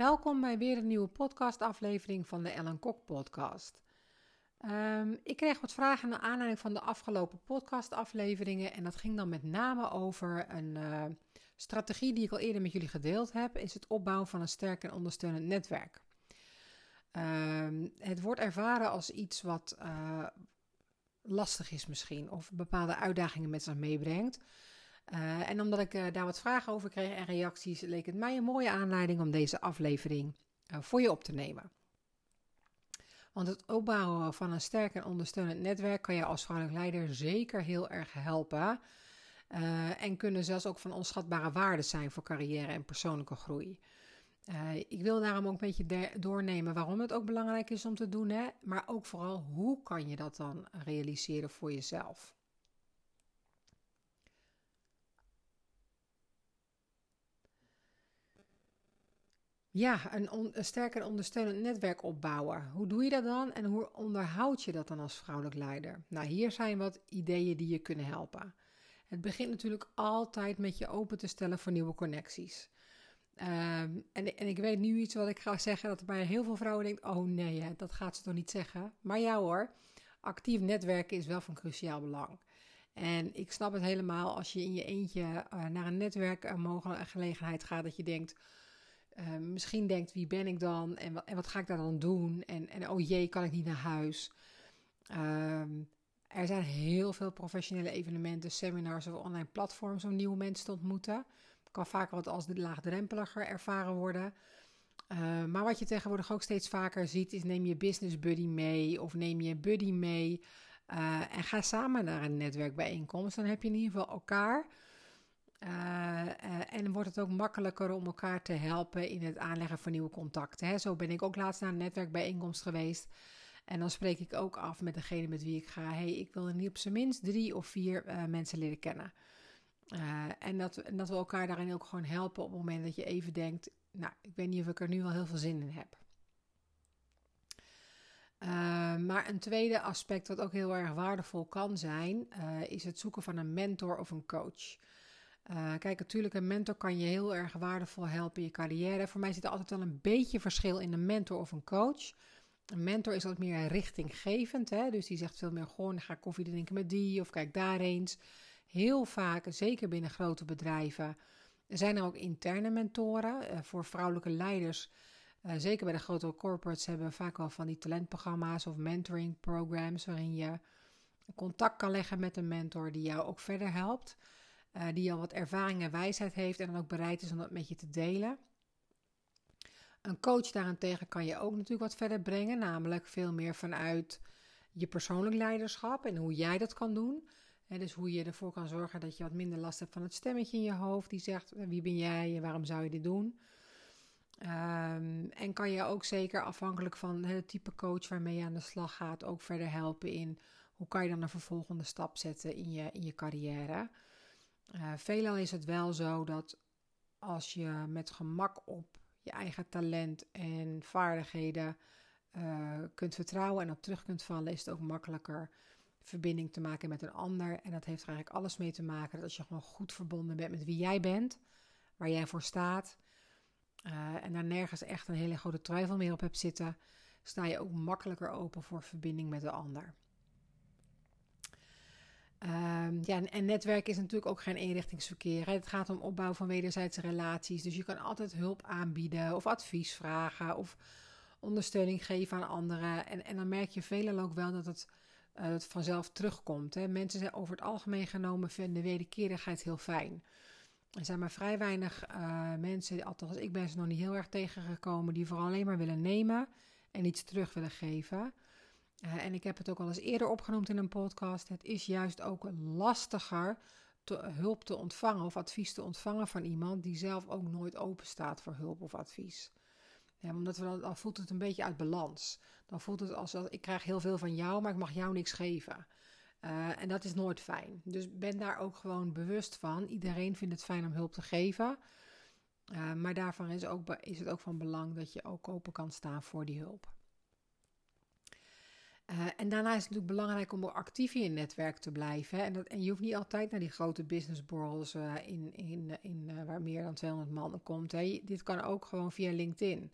Welkom bij weer een nieuwe podcastaflevering van de Ellen Kok podcast. Ehm, ik kreeg wat vragen naar aanleiding van de afgelopen podcastafleveringen en dat ging dan met name over een uh, strategie die ik al eerder met jullie gedeeld heb, is het opbouwen van een sterk en ondersteunend netwerk. Ehm, het wordt ervaren als iets wat uh, lastig is misschien of bepaalde uitdagingen met zich meebrengt. Uh, en omdat ik uh, daar wat vragen over kreeg en reacties, leek het mij een mooie aanleiding om deze aflevering uh, voor je op te nemen. Want het opbouwen van een sterk en ondersteunend netwerk kan je als vrouwelijk leider zeker heel erg helpen. en kunnen zelfs ook van onschatbare waarde zijn voor carrière en persoonlijke groei. ik wil daarom ook een beetje doornemen waarom het ook belangrijk is om te doen, hè? maar ook vooral hoe kan je dat dan realiseren voor jezelf. Ja, een, on, een sterk en ondersteunend netwerk opbouwen. Hoe doe je dat dan en hoe onderhoud je dat dan als vrouwelijk leider? Nou, hier zijn wat ideeën die je kunnen helpen. Het begint natuurlijk altijd met je open te stellen voor nieuwe connecties. Um, en, en ik weet nu iets wat ik ga zeggen, dat er bij heel veel vrouwen denkt, oh nee, dat gaat ze toch niet zeggen. Maar ja hoor, actief netwerken is wel van cruciaal belang. En ik snap het helemaal als je in je eentje uh, naar een netwerk een mogelijke gelegenheid gaat, dat je denkt uh, misschien denkt, wie ben ik dan en wat, en wat ga ik daar dan doen? En, en oh jee, kan ik niet naar huis? Um, er zijn heel veel professionele evenementen, seminars of online platforms om nieuwe mensen te ontmoeten. Kan vaak wat als laagdrempeliger ervaren worden. Uh, maar wat je tegenwoordig ook steeds vaker ziet, is neem je business buddy mee of neem je buddy mee. Uh, en ga samen naar een netwerkbijeenkomst. Dan heb je in ieder geval elkaar. Uh, uh, en wordt het ook makkelijker om elkaar te helpen in het aanleggen van nieuwe contacten. Hè? Zo ben ik ook laatst naar een netwerkbijeenkomst geweest. En dan spreek ik ook af met degene met wie ik ga. hey, ik wil niet op zijn minst drie of vier uh, mensen leren kennen. en, dat, dat we elkaar daarin ook gewoon helpen op het moment dat je even denkt... Nou, ik weet niet of ik er nu wel heel veel zin in heb. maar een tweede aspect wat ook heel erg waardevol kan zijn... is het zoeken van een mentor of een coach... Uh, kijk, natuurlijk, een mentor kan je heel erg waardevol helpen in je carrière. Voor mij zit er altijd wel een beetje verschil in een mentor of een coach. Een mentor is wat meer richtinggevend, hè? dus die zegt veel meer gewoon, ga koffie drinken met die of kijk daar eens. Heel vaak, zeker binnen grote bedrijven, zijn er ook interne mentoren uh, voor vrouwelijke leiders. Uh, zeker bij de grote corporates hebben we vaak wel van die talentprogramma's of mentoring programs waarin je contact kan leggen met een mentor die jou ook verder helpt. Uh, die al wat ervaring en wijsheid heeft en dan ook bereid is om dat met je te delen. Een coach daarentegen kan je ook natuurlijk wat verder brengen, namelijk veel meer vanuit je persoonlijk leiderschap en hoe jij dat kan doen. Dus hoe je ervoor kan zorgen dat je wat minder last hebt van het stemmetje in je hoofd die zegt wie ben jij en waarom zou je dit doen. Um, en kan je ook zeker afhankelijk van het type coach waarmee je aan de slag gaat ook verder helpen in hoe kan je dan een vervolgende stap zetten in je, in je carrière. Uh, veelal is het wel zo dat als je met gemak op je eigen talent en vaardigheden uh, kunt vertrouwen en op terug kunt vallen, is het ook makkelijker verbinding te maken met een ander. En dat heeft eigenlijk alles mee te maken dat als je gewoon goed verbonden bent met wie jij bent, waar jij voor staat, uh, en daar nergens echt een hele grote twijfel meer op hebt zitten, sta je ook makkelijker open voor verbinding met de ander. Um, ja, en netwerk is natuurlijk ook geen eenrichtingsverkeer. Hè. Het gaat om opbouw van wederzijdse relaties. Dus je kan altijd hulp aanbieden of advies vragen of ondersteuning geven aan anderen. En, en dan merk je veelal ook wel dat het, uh, het vanzelf terugkomt. Hè. Mensen zijn over het algemeen genomen vinden wederkerigheid heel fijn. Er zijn maar vrij weinig uh, mensen, althans ik ben ze nog niet heel erg tegengekomen, die vooral alleen maar willen nemen en iets terug willen geven. Uh, en ik heb het ook al eens eerder opgenoemd in een podcast. Het is juist ook lastiger hulp te ontvangen of advies te ontvangen van iemand die zelf ook nooit open staat voor hulp of advies. Ja, omdat we dan, voelt het een beetje uit balans. Dan voelt het als ik krijg heel veel van jou, maar ik mag jou niks geven. Uh, en dat is nooit fijn. Dus ben daar ook gewoon bewust van. Iedereen vindt het fijn om hulp te geven. Uh, maar daarvan is, ook, is het ook van belang dat je ook open kan staan voor die hulp. Uh, en daarna is het natuurlijk belangrijk om actief in je netwerk te blijven. En, dat, je hoeft niet altijd naar die grote businessborrels uh, in, in, in, uh, waar meer dan 200 man komt. Hè? Dit kan ook gewoon via LinkedIn.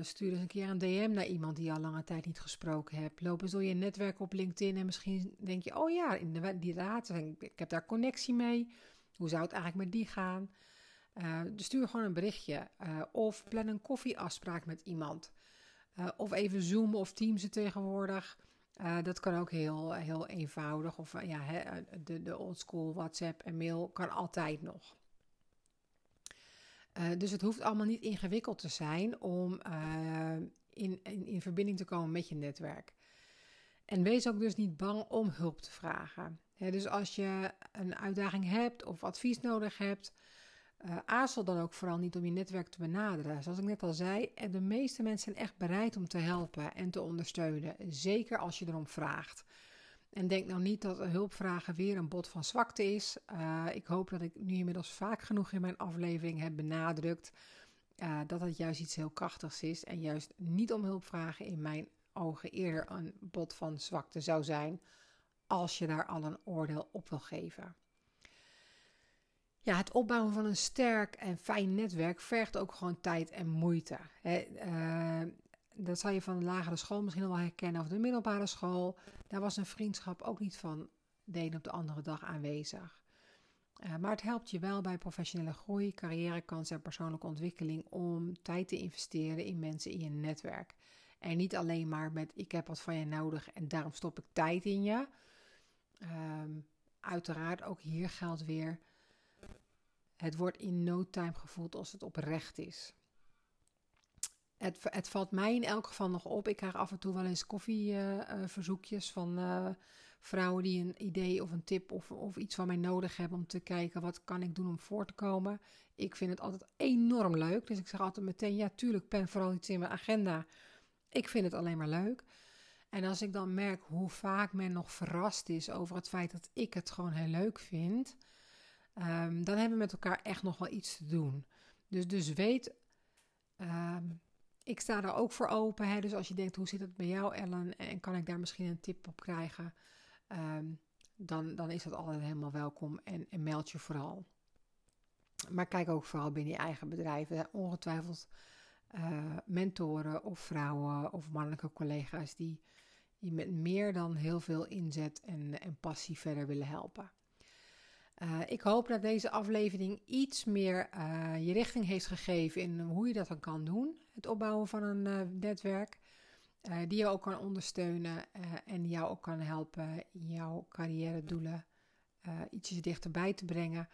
stuur eens een keer een DM naar iemand die je al lange tijd niet gesproken hebt. Loop eens door je netwerk op LinkedIn en misschien denk je: oh ja, inderdaad, ik heb daar connectie mee. Hoe zou het eigenlijk met die gaan? dus stuur gewoon een berichtje. of plan een koffieafspraak met iemand. Uh, of even Zoom of Teams tegenwoordig. Uh, dat kan ook heel, heel eenvoudig. Of uh, ja, de, de oldschool WhatsApp en mail kan altijd nog. dus het hoeft allemaal niet ingewikkeld te zijn om in, in, in verbinding te komen met je netwerk. En wees ook dus niet bang om hulp te vragen. dus als je een uitdaging hebt of advies nodig hebt, uh, aarzel dan ook vooral niet om je netwerk te benaderen. Zoals ik net al zei, de meeste mensen zijn echt bereid om te helpen en te ondersteunen. Zeker als je erom vraagt. En denk nou niet dat hulpvragen weer een bot van zwakte is. Uh, ik hoop dat ik nu inmiddels vaak genoeg in mijn aflevering heb benadrukt dat het juist iets heel krachtigs is. En juist niet om hulp vragen in mijn ogen eerder een bot van zwakte zou zijn. Als je daar al een oordeel op wil geven. Ja, het opbouwen van een sterk en fijn netwerk vergt ook gewoon tijd en moeite. uh, dat zal je van de lagere school misschien wel herkennen of de middelbare school. Daar was een vriendschap ook niet van de een op de andere dag aanwezig. Uh, maar het helpt je wel bij professionele groei, carrièrekansen en persoonlijke ontwikkeling om tijd te investeren in mensen in je netwerk. En niet alleen maar met ik heb wat van je nodig en daarom stop ik tijd in je. Uh, uiteraard ook hier geldt weer het wordt in no time gevoeld als het oprecht is. Het, het, valt mij in elk geval nog op. Ik krijg af en toe wel eens koffieverzoekjes uh, van uh, vrouwen die een idee of een tip of, of iets van mij nodig hebben om te kijken wat kan ik doen om voor te komen. Ik vind het altijd enorm leuk. Dus ik zeg altijd meteen, ja tuurlijk, pen vooral iets in mijn agenda. Ik vind het alleen maar leuk. En als ik dan merk hoe vaak men nog verrast is over het feit dat ik het gewoon heel leuk vind, um, dan hebben we met elkaar echt nog wel iets te doen. Dus, dus weet, um, ik sta daar ook voor open. Hè? Dus als je denkt, hoe zit het bij jou Ellen? En kan ik daar misschien een tip op krijgen? Um, dan, dan is dat altijd helemaal welkom en, meld je vooral. Maar kijk ook vooral binnen je eigen bedrijf. Ongetwijfeld uh, mentoren of vrouwen of mannelijke collega's die je met meer dan heel veel inzet en, en passie verder willen helpen. Uh, ik hoop dat deze aflevering iets meer uh, je richting heeft gegeven in hoe je dat dan kan doen. Het opbouwen van een uh, netwerk. die je ook kan ondersteunen en jou ook kan helpen jouw carrière doelen ietsjes dichterbij te brengen.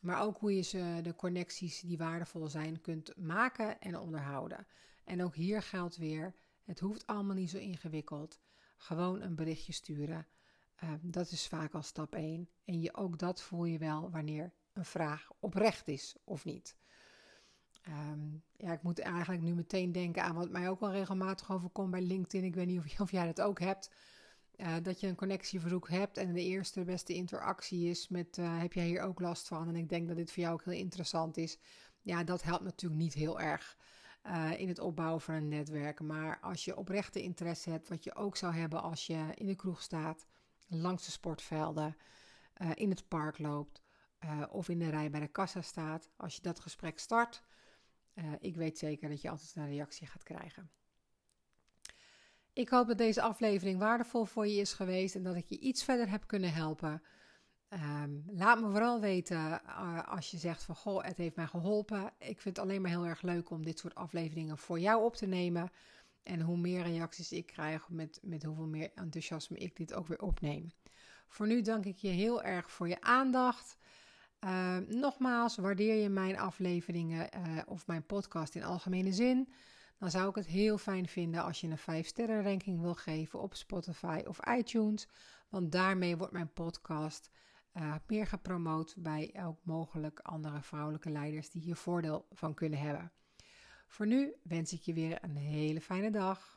Maar ook hoe je ze, de connecties die waardevol zijn kunt maken en onderhouden. En ook hier geldt weer, het hoeft allemaal niet zo ingewikkeld. Gewoon een berichtje sturen. Ehm, dat is vaak al stap 1. En je, ook dat voel je wel wanneer een vraag oprecht is of niet. Um, ja, ik moet eigenlijk nu meteen denken aan wat mij ook wel regelmatig overkomt bij LinkedIn. Ik weet niet of, jij dat ook hebt. Uh, dat je een connectieverzoek hebt en de eerste beste interactie is met uh, heb jij hier ook last van? En ik denk dat dit voor jou ook heel interessant is. Ja, dat helpt natuurlijk niet heel erg uh, in het opbouwen van een netwerk. Maar als je oprechte interesse hebt, wat je ook zou hebben als je in de kroeg staat langs de sportvelden, uh, in het park loopt uh, of in de rij bij de kassa staat. Als je dat gesprek start, uh, ik weet zeker dat je altijd een reactie gaat krijgen. Ik hoop dat deze aflevering waardevol voor je is geweest en dat ik je iets verder heb kunnen helpen. Um, laat me vooral weten als je zegt van goh, het heeft mij geholpen. Ik vind het alleen maar heel erg leuk om dit soort afleveringen voor jou op te nemen. En hoe meer reacties ik krijg, met, met hoeveel meer enthousiasme ik dit ook weer opneem. Voor nu dank ik je heel erg voor je aandacht. Uh, nogmaals, waardeer je mijn afleveringen uh, of mijn podcast in algemene zin, dan zou ik het heel fijn vinden als je een 5 sterren ranking wil geven op Spotify of iTunes, want daarmee wordt mijn podcast uh, meer gepromoot bij ook mogelijk andere vrouwelijke leiders die hier voordeel van kunnen hebben. Voor nu wens ik je weer een hele fijne dag.